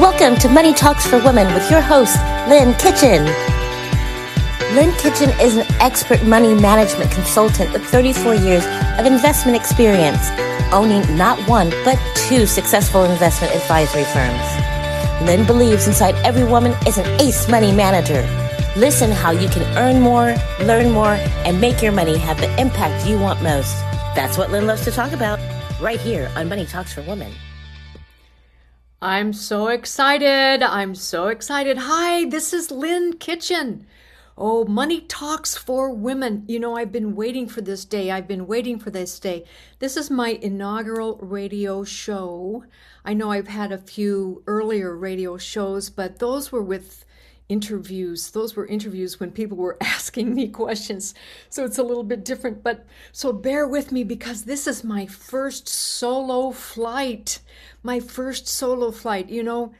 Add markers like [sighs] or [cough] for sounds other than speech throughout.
Welcome to Money Talks for Women with your host, Lynn Kitchen. Lynn Kitchen is an expert money management consultant with 34 years of investment experience, owning not one, but two successful investment advisory firms. Lynn believes inside every woman is an ace money manager. Listen how you can earn more, learn more, and make your money have the impact you want most. That's what Lynn loves to talk about right here on Money Talks for Women. I'm so excited. I'm so excited. Hi, this is Lynn Kitchen. Oh, Money Talks for Women. You know, I've been waiting for this day. I've been waiting for this day. This is my inaugural radio show. I know I've had a few earlier radio shows, but those were with interviews. Those were interviews when people were [laughs] asking me questions. So it's a little bit different. But so bear with me because this is my first solo flight. My first solo flight. You know,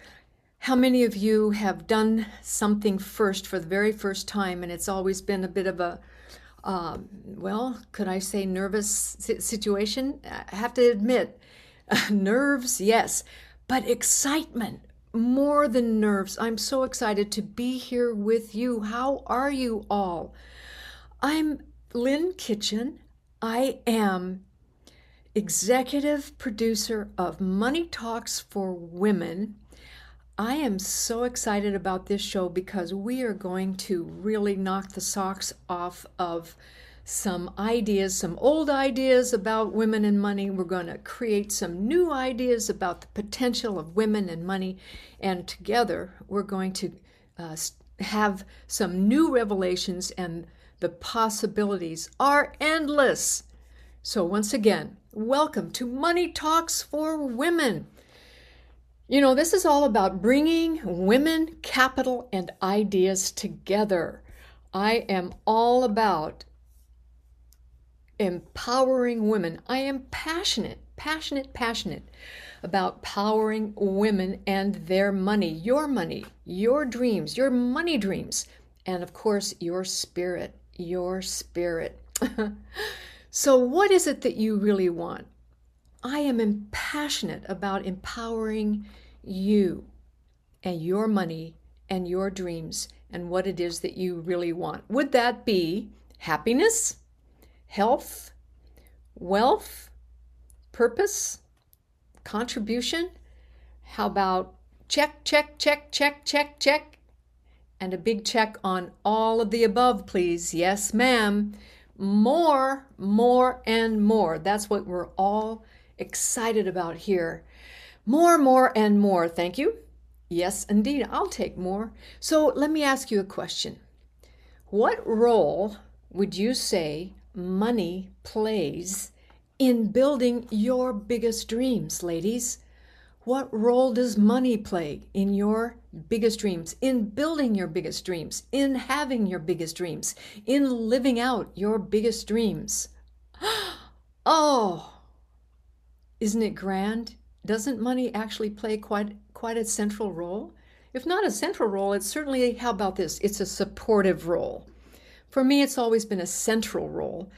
how many of you have done something first for the very first time and it's always been a bit of a uh, well, could I say nervous situation? I have to admit, [laughs] nerves, yes, but excitement more than nerves. I'm so excited to be here with you. How are you all? I'm Lynn Kitchen. I am executive producer of Money Talks for Women. I am so excited about this show because we are going to really knock the socks off of some ideas, some old ideas about women and money. We're going to create some new ideas about the potential of women and money. And together, we're going to uh, have some new revelations, and the possibilities are endless. So, once again, welcome to Money Talks for Women. You know, this is all about bringing women, capital, and ideas together. I am all about empowering women. I am passionate, passionate, passionate about powering women and their money, your money, your dreams, your money dreams, and of course, your spirit, your spirit. [laughs] so, what is it that you really want? I am passionate about empowering you and your money and your dreams and what it is that you really want. Would that be happiness? Health, wealth, purpose, contribution. How about check, check, check, check, check, check? And a big check on all of the above, please. Yes, ma'am. More, more, and more. That's what we're all excited about here. More, more, and more. Thank you. Yes, indeed. I'll take more. So let me ask you a question. What role would you say money plays in building your biggest dreams, ladies. What role does money play in your biggest dreams, in building your biggest dreams, in having your biggest dreams, in living out your biggest dreams? [gasps] Oh, isn't it grand? Doesn't money actually play quite quite a central role? If not a central role, it's certainly how about this? It's a supportive role. For me, it's always been a central role.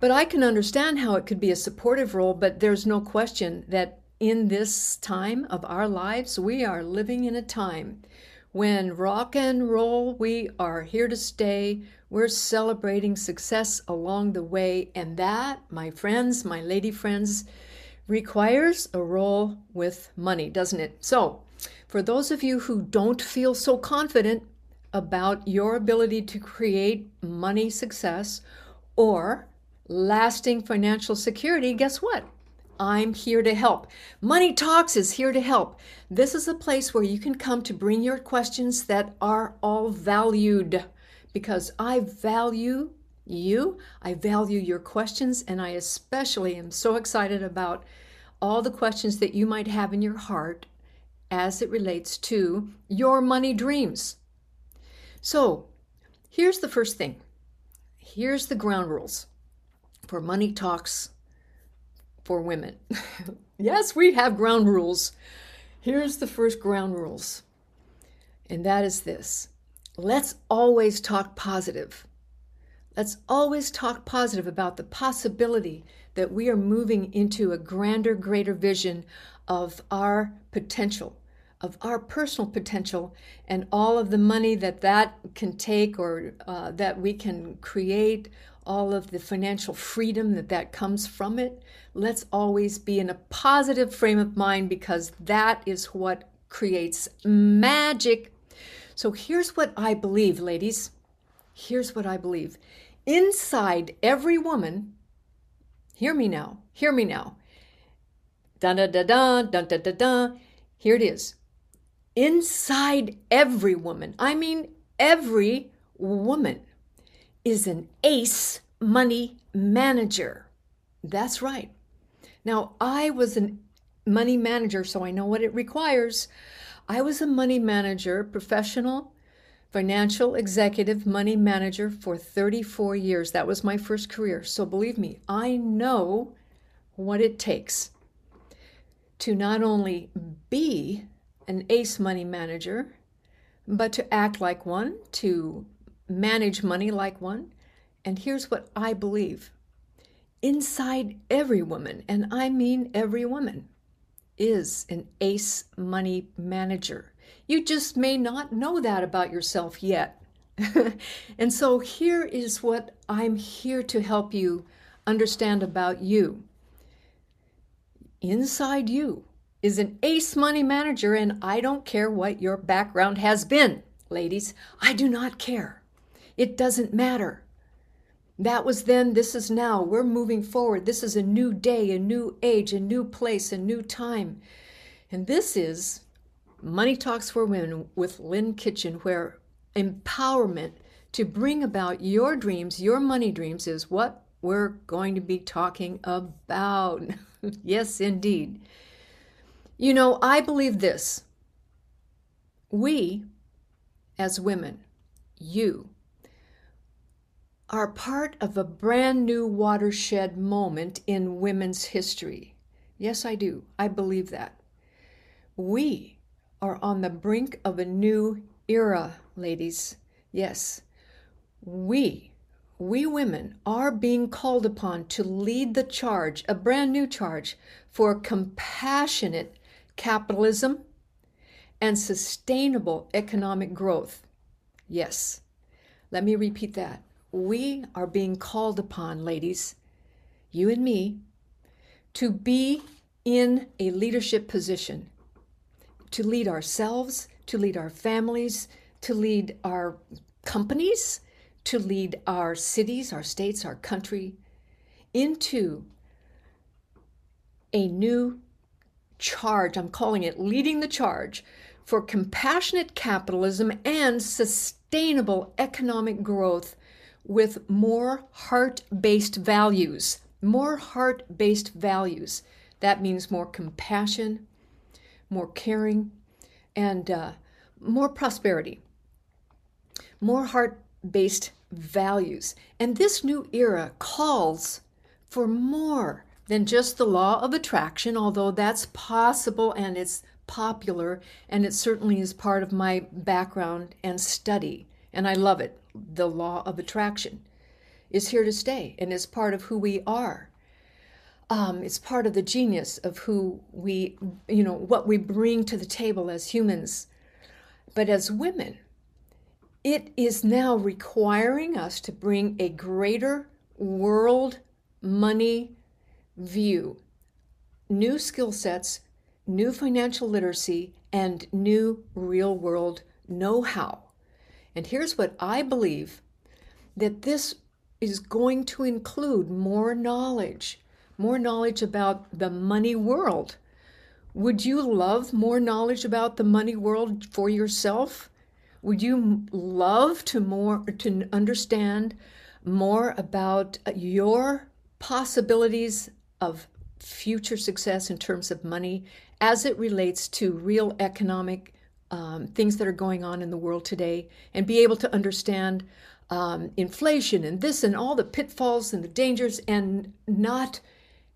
But I can understand how it could be a supportive role, but there's no question that in this time of our lives, we are living in a time when rock and roll, we are here to stay. We're celebrating success along the way. And that, my friends, my lady friends, requires a role with money, doesn't it? So, for those of you who don't feel so confident about your ability to create money success or lasting financial security, guess what? I'm here to help. Money Talks is here to help. This is a place where you can come to bring your questions that are all valued because I value you. I value your questions, and I especially am so excited about all the questions that you might have in your heart as it relates to your money dreams. So here's the first thing. Here's the ground rules for money talks for women. [laughs] yes, we have ground rules. Here's the first ground rules. And that is this. Let's always talk positive. Let's always talk positive about the possibility that we are moving into a grander, greater vision of our potential, of our personal potential and all of the money that that can take or uh, that we can create, all of the financial freedom that that comes from it. Let's always be in a positive frame of mind because that is what creates magic. So here's what I believe, ladies. Here's what I believe. Inside every woman, hear me now, hear me now. Dun da da da, dun da da da. Here it is inside every woman, I mean every woman, is an ace money manager. That's right. Now, I was a money manager, so I know what it requires. I was a money manager, professional, financial executive money manager for 34 years. That was my first career. So believe me, I know what it takes to not only be an ace money manager, but to act like one, to manage money like one. And here's what I believe inside every woman, and I mean every woman, is an ace money manager. You just may not know that about yourself yet. [laughs] and so here is what I'm here to help you understand about you. Inside you is an ace money manager, and I don't care what your background has been, ladies. I do not care. It doesn't matter. That was then, this is now. We're moving forward. This is a new day, a new age, a new place, a new time. And this is Money Talks for Women with Lynn Kitchen, where empowerment to bring about your dreams, your money dreams, is what we're going to be talking about. [laughs] yes, indeed. You know, I believe this. We, as women, you, are part of a brand new watershed moment in women's history. Yes, I do. I believe that. We are on the brink of a new era, ladies. Yes, we, we women, are being called upon to lead the charge, a brand new charge, for compassionate capitalism, and sustainable economic growth. Yes, let me repeat that. We are being called upon, ladies, you and me, to be in a leadership position, to lead ourselves, to lead our families, to lead our companies, to lead our cities, our states, our country into a new charge, I'm calling it leading the charge for compassionate capitalism and sustainable economic growth with more heart based values. More heart based values. That means more compassion, more caring, and uh, more prosperity. More heart based values. And this new era calls for more than just the law of attraction, although that's possible and it's popular, and it certainly is part of my background and study. And I love it. The law of attraction is here to stay and is part of who we are. Um, it's part of the genius of who we, you know, what we bring to the table as humans. But as women, it is now requiring us to bring a greater world money view new skill sets, new financial literacy, and new real world know how. And here's what I believe that this is going to include more knowledge, more knowledge about the money world. Would you love more knowledge about the money world for yourself? Would you love to more to understand more about uh, your possibilities of future success in terms of money as it relates to real economic um, things that are going on in the world today and be able to understand um, inflation and this and all the pitfalls and the dangers and not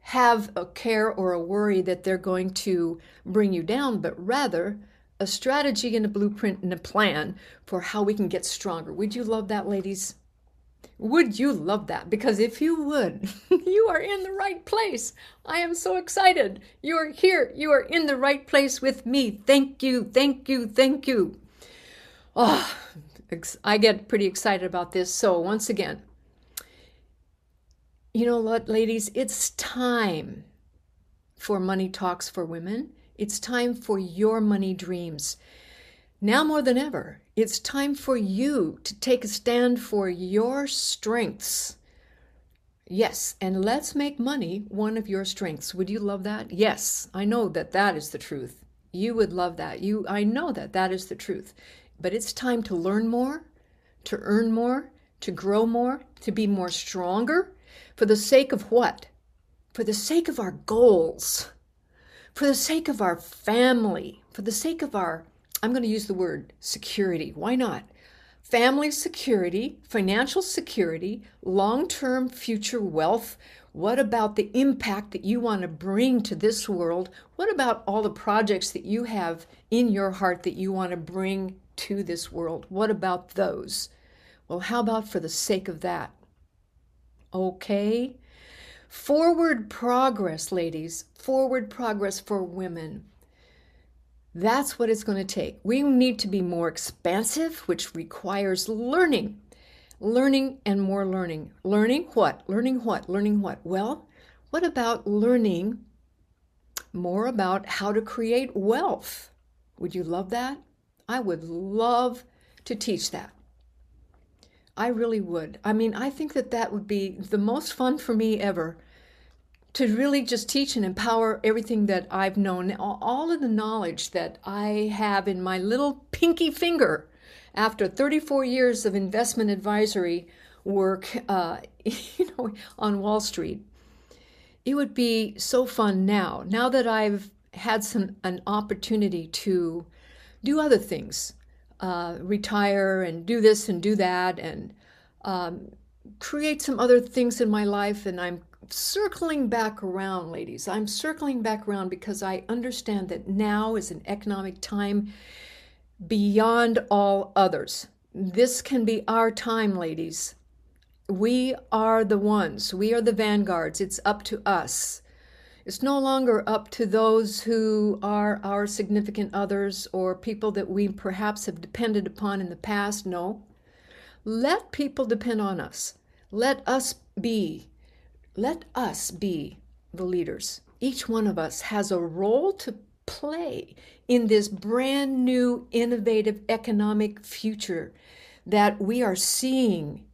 have a care or a worry that they're going to bring you down, but rather a strategy and a blueprint and a plan for how we can get stronger. Would you love that, ladies? Would you love that? Because if you would, [laughs] you are in the right place. I am so excited. You are here. You are in the right place with me. Thank you. Thank you. Thank you. Oh, I get pretty excited about this. So, once again, you know what, ladies? It's time for Money Talks for Women. It's time for your money dreams. Now more than ever, it's time for you to take a stand for your strengths. Yes, and let's make money one of your strengths. Would you love that? Yes, I know that that is the truth. You would love that. You I know that that is the truth. But it's time to learn more, to earn more, to grow more, to be more stronger for the sake of what? For the sake of our goals. For the sake of our family, for the sake of our I'm going to use the word security. Why not? Family security, financial security, long term future wealth. What about the impact that you want to bring to this world? What about all the projects that you have in your heart that you want to bring to this world? What about those? Well, how about for the sake of that? Okay. Forward progress, ladies. Forward progress for women. That's what it's going to take. We need to be more expansive, which requires learning. Learning and more learning. Learning what? Learning what? Learning what? Well, what about learning more about how to create wealth? Would you love that? I would love to teach that. I really would. I mean, I think that that would be the most fun for me ever to really just teach and empower everything that I've known, all of the knowledge that I have in my little pinky finger after 34 years of investment advisory work, uh, [laughs] you know, on Wall Street. It would be so fun now, now that I've had some an opportunity to do other things, uh, retire and do this and do that, and um, create some other things in my life, and I'm circling back around, ladies. I'm circling back around because I understand that now is an economic time beyond all others. This can be our time, ladies. We are the ones, we are the vanguards. It's up to us. It's no longer up to those who are our significant others or people that we perhaps have depended upon in the past. No. Let people depend on us. Let us be let us be the leaders. Each one of us has a role to play in this brand new, innovative economic future that we are seeing.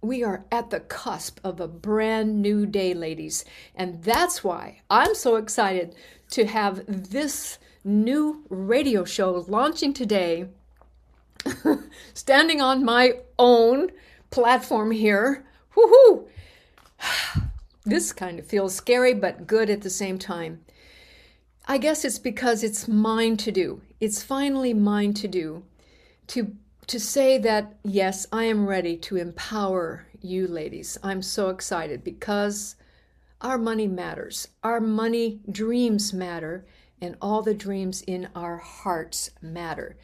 We are at the cusp of a brand new day, ladies. And that's why I'm so excited to have this new radio show launching today, [laughs] standing on my own platform here. Woohoo! [sighs] This kind of feels scary but good at the same time. I guess it's because it's mine to do. It's finally mine to do. To to say that yes, I am ready to empower you ladies. I'm so excited because our money matters. Our money dreams matter and all the dreams in our hearts matter.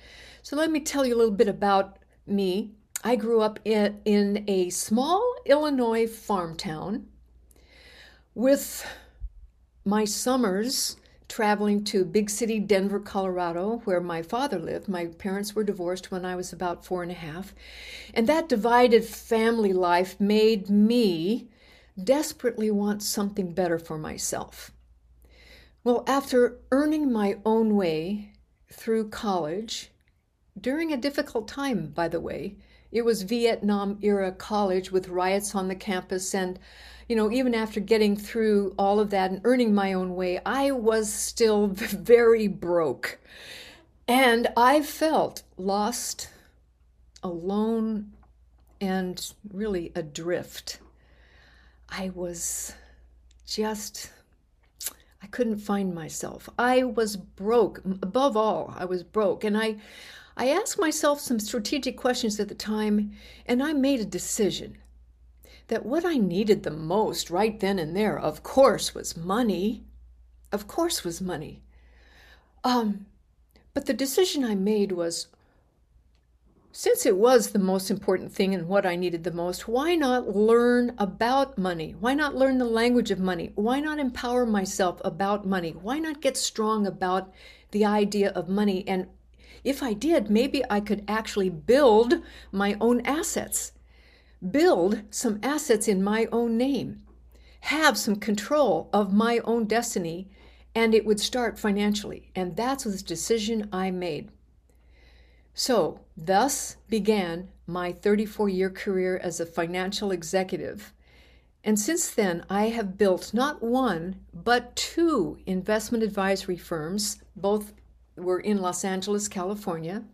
So let me tell you a little bit about me. I grew up in, in a small Illinois farm town with my summers traveling to big city Denver, Colorado, where my father lived. My parents were divorced when I was about four and a half. And that divided family life made me desperately want something better for myself. Well, after earning my own way through college, during a difficult time, by the way, it was Vietnam era college with riots on the campus and you know, even after getting through all of that and earning my own way, I was still [laughs] very broke. And I felt lost, alone, and really adrift. I was just, I couldn't find myself. I was broke. Above all, I was broke. And I, I asked myself some strategic questions at the time, and I made a decision that what I needed the most right then and there, of course, was money. Of course, was money. Um, but the decision I made was since it was the most important thing and what I needed the most, why not learn about money? Why not learn the language of money? Why not empower myself about money? Why not get strong about the idea of money? And if I did, maybe I could actually build my own assets, build some assets in my own name, have some control of my own destiny, and it would start financially. And that's the decision I made. So, thus began my 34 year career as a financial executive. And since then, I have built not one, but two investment advisory firms. Both were in Los Angeles, California.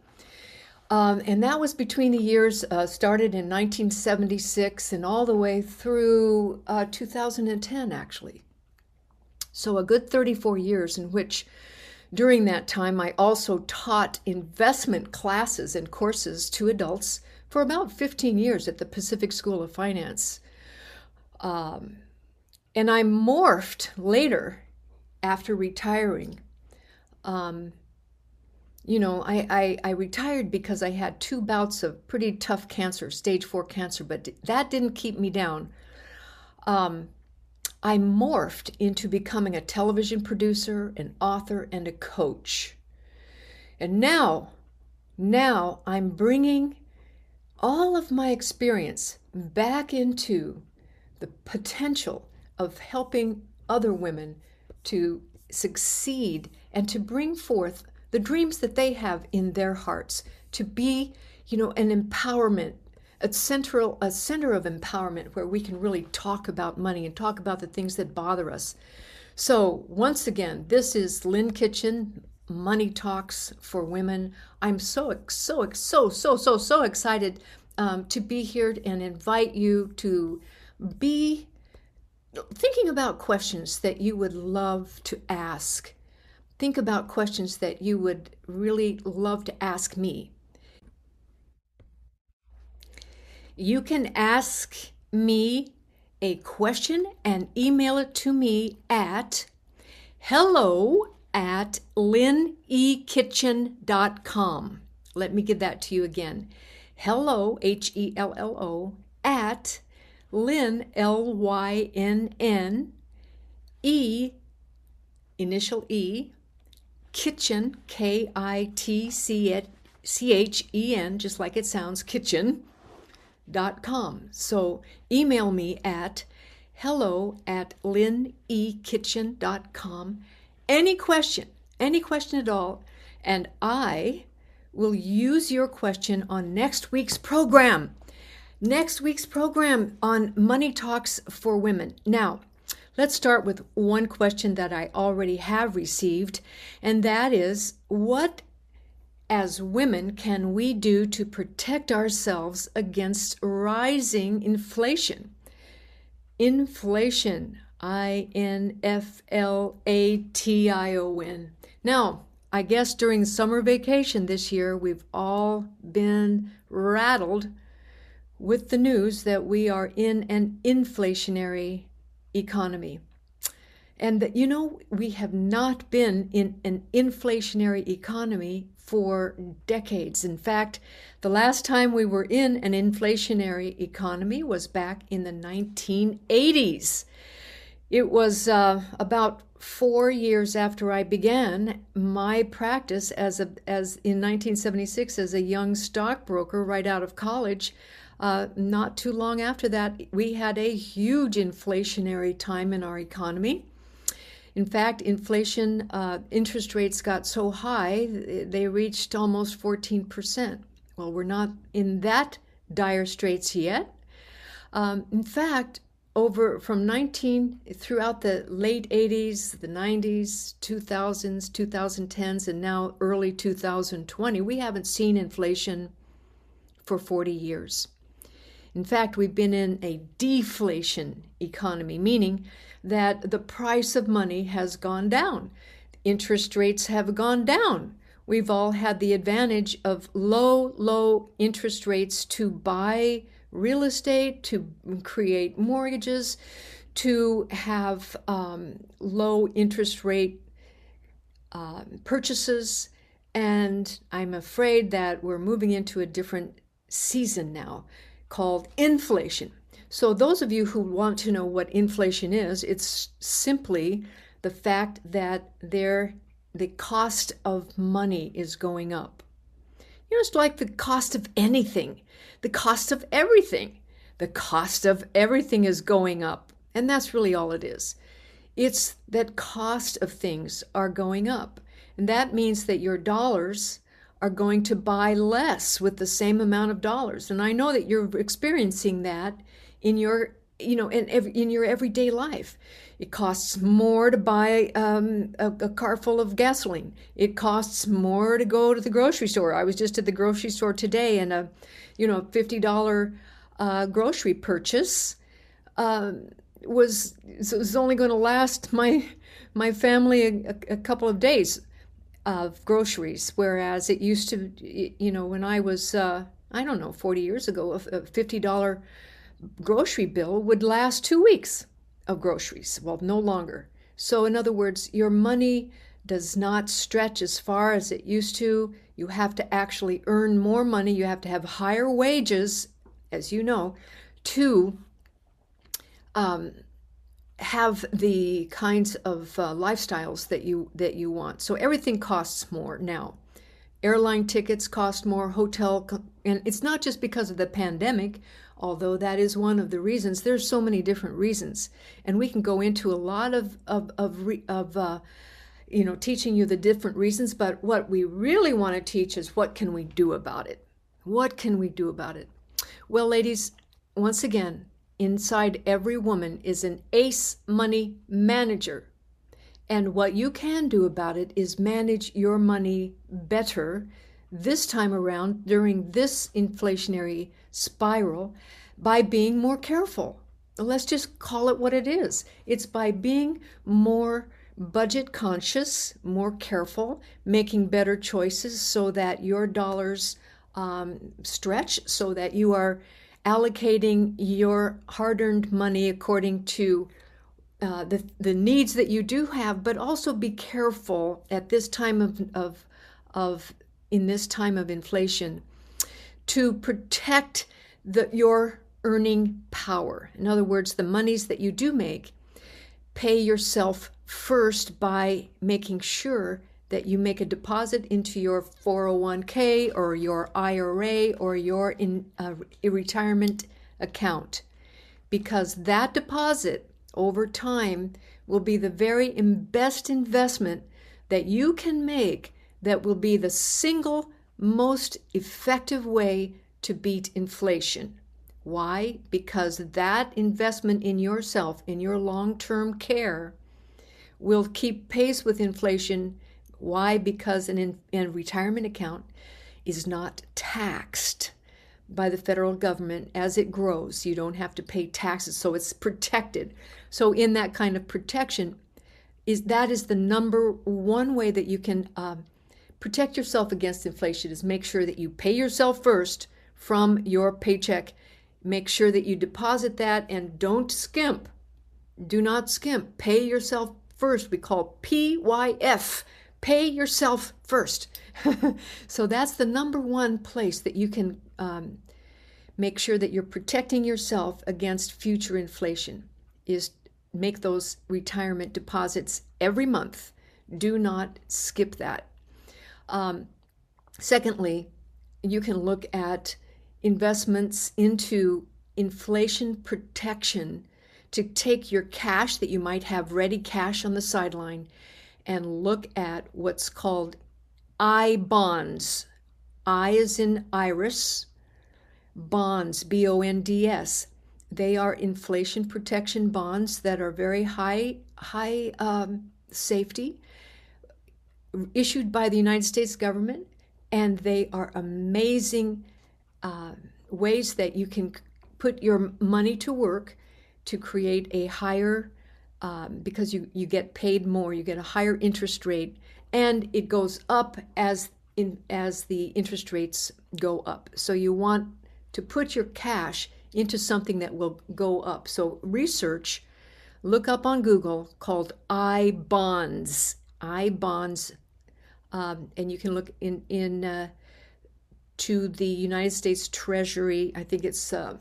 Um, and that was between the years uh, started in 1976 and all the way through uh, 2010, actually. So, a good 34 years in which during that time, I also taught investment classes and courses to adults for about 15 years at the Pacific School of Finance. Um, and I morphed later after retiring. Um, you know, I, I, I, retired because I had two bouts of pretty tough cancer, stage four cancer, but that didn't keep me down. Um, I morphed into becoming a television producer, an author, and a coach. And now, now I'm bringing all of my experience back into the potential of helping other women to succeed and to bring forth the dreams that they have in their hearts to be you know an empowerment a central a center of empowerment where we can really talk about money and talk about the things that bother us. So once again, this is Lynn Kitchen, Money Talks for Women. I'm so so so so so so excited um, to be here and invite you to be thinking about questions that you would love to ask. Think about questions that you would really love to ask me. you can ask me a question and email it to me at hello at lynnekitchen.com. Let me give that to you again. Hello, H E L L O, at Lynn, L Y N N, E, initial E, kitchen, K I T C H E N, just like it sounds, kitchen Dot com. So email me at hello at lynnekitchen.com. Any question, any question at all, and I will use your question on next week's program. Next week's program on Money Talks for Women. Now, let's start with one question that I already have received, and that is what as women can we do to protect ourselves against rising inflation? Inflation, I N F L A T I O N. Now, I guess during summer vacation this year, we've all been rattled with the news that we are in an inflationary economy. And that, you know, we have not been in an inflationary economy for decades. In fact, the last time we were in an inflationary economy was back in the 1980s. It was uh, about four years after I began my practice as a, as in 1976 as a young stockbroker right out of college. Uh, not too long after that, we had a huge inflationary time in our economy. In fact, inflation, uh, interest rates got so high, they reached almost 14%. Well, we're not in that dire straits yet. Um, in fact, over from 19 throughout the late 80s, the 90s, 2000s, 2010s, and now early 2020, we haven't seen inflation for 40 years. In fact, we've been in a deflation economy, meaning that the price of money has gone down. Interest rates have gone down. We've all had the advantage of low, low interest rates to buy real estate, to create mortgages, to have um, low interest rate uh, purchases. And I'm afraid that we're moving into a different season now called inflation. So, those of you who want to know what inflation is, it's simply the fact that there, the cost of money is going up. You know, it's like the cost of anything, the cost of everything. The cost of everything is going up. And that's really all it is. It's that cost of things are going up. And that means that your dollars are going to buy less with the same amount of dollars. And I know that you're experiencing that in your you know in in your everyday life. It costs more to buy um, a, a, car full of gasoline. It costs more to go to the grocery store. I was just at the grocery store today and a you know $50 uh, grocery purchase um, was was only going to last my my family a, a couple of days of groceries, whereas it used to, you know, when I was, uh, I don't know, 40 years ago, a $50 grocery bill would last two weeks of groceries. Well, no longer. So, in other words, your money does not stretch as far as it used to. You have to actually earn more money. You have to have higher wages, as you know, to um, have the kinds of uh, lifestyles that you that you want. So everything costs more now. Airline tickets cost more, hotel and it's not just because of the pandemic, although that is one of the reasons. There's so many different reasons, and we can go into a lot of of of, of uh, you know teaching you the different reasons. But what we really want to teach is what can we do about it? What can we do about it? Well, ladies, once again, Inside every woman is an ace money manager. And what you can do about it is manage your money better this time around during this inflationary spiral by being more careful. Let's just call it what it is. It's by being more budget conscious, more careful, making better choices so that your dollars um, stretch, so that you are allocating your hard earned money according to uh, the, the needs that you do have, but also be careful at this time of, of, of in this time of inflation to protect the, your earning power. In other words, the monies that you do make, pay yourself first by making sure that you make a deposit into your 401k or your IRA or your in, uh, retirement account because that deposit over time will be the very best investment that you can make that will be the single most effective way to beat inflation. Why? Because that investment in yourself, in your long term care, will keep pace with inflation why? Because an in, retirement account is not taxed by the federal government as it grows. You don't have to pay taxes, so it's protected. So in that kind of protection, is that is the number one way that you can uh, protect yourself against inflation is make sure that you pay yourself first from your paycheck. Make sure that you deposit that and don't skimp. Do not skimp. Pay yourself first. We call PYF Pay yourself first. [laughs] so that's the number one place that you can um, make sure that you're protecting yourself against future inflation is make those retirement deposits every month. Do not skip that. Um, secondly, you can look at investments into inflation protection to take your cash that you might have ready cash on the sideline and look at what's called I bonds. I is in iris, bonds, B O N D S. They are inflation protection bonds that are very high, high um, safety, issued by the United States government, and they are amazing uh, ways that you can put your money to work to create a higher um, because you, you get paid more, you get a higher interest rate, and it goes up as in as the interest rates go up. So you want to put your cash into something that will go up. So research, look up on Google called I bonds, I bonds Um, and you can look in in uh, to the United States Treasury. I think it's uh,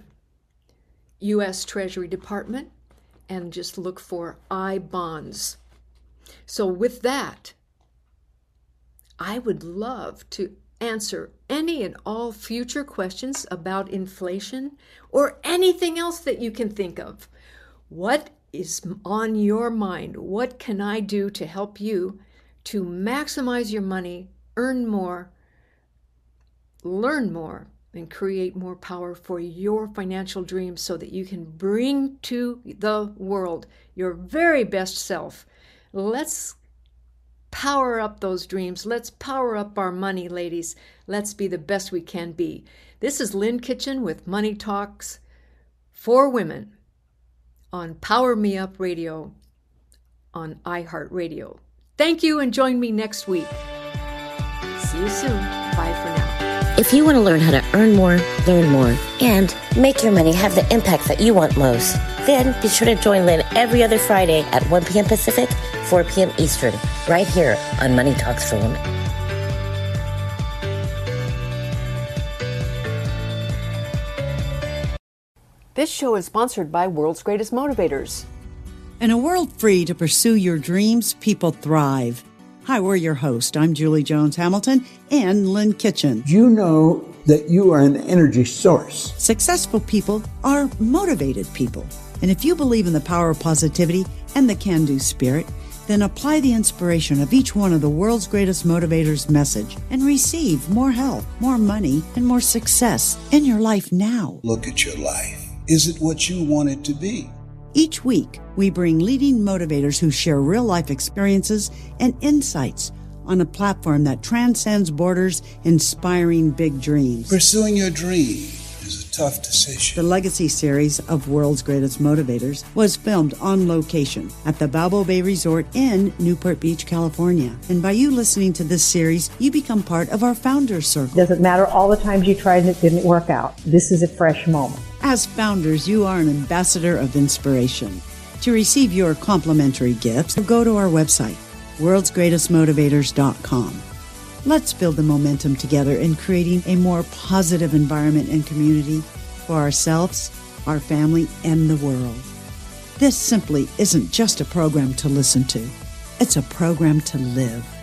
U.S. Treasury Department, and just look for I bonds. So with that, I would love to answer any and all future questions about inflation or anything else that you can think of. What is on your mind? What can I do to help you to maximize your money, earn more, learn more, and create more power for your financial dreams so that you can bring to the world your very best self? Let's power up those dreams. Let's power up our money, ladies. Let's be the best we can be. This is Lynn Kitchen with Money Talks for Women on Power Me Up Radio on iHeartRadio. Thank you and join me next week. See you soon. Bye for now. If you want to learn how to earn more, learn more, and make your money have the impact that you want most, then be sure to join Lynn every other Friday at 1 p.m. Pacific 4 p.m. Eastern, right here on Money Talks for Women. This show is sponsored by World's Greatest Motivators. In a world free to pursue your dreams, people thrive. Hi, we're your host. I'm Julie Jones Hamilton and Lynn Kitchen. You know that you are an energy source. Successful people are motivated people. And if you believe in the power of positivity and the can do spirit, then apply the inspiration of each one of the world's greatest motivators' message and receive more health, more money, and more success in your life now. Look at your life. Is it what you want it to be? Each week, we bring leading motivators who share real life experiences and insights on a platform that transcends borders, inspiring big dreams. Pursuing your dream is a tough decision. The Legacy series of World's Greatest Motivators was filmed on location at the Balboa Bay Resort in Newport Beach, California. And by you listening to this series, you become part of our Founders Circle. Doesn't matter all the times you tried and it didn't work out. This is a fresh moment. As founders, you are an ambassador of inspiration. To receive your complimentary gifts, go to our website, worldsgreatestmotivators.com. Let's build the momentum together in creating a more positive environment and community for ourselves, our family, and the world. This simply isn't just a program to listen to, it's a program to live.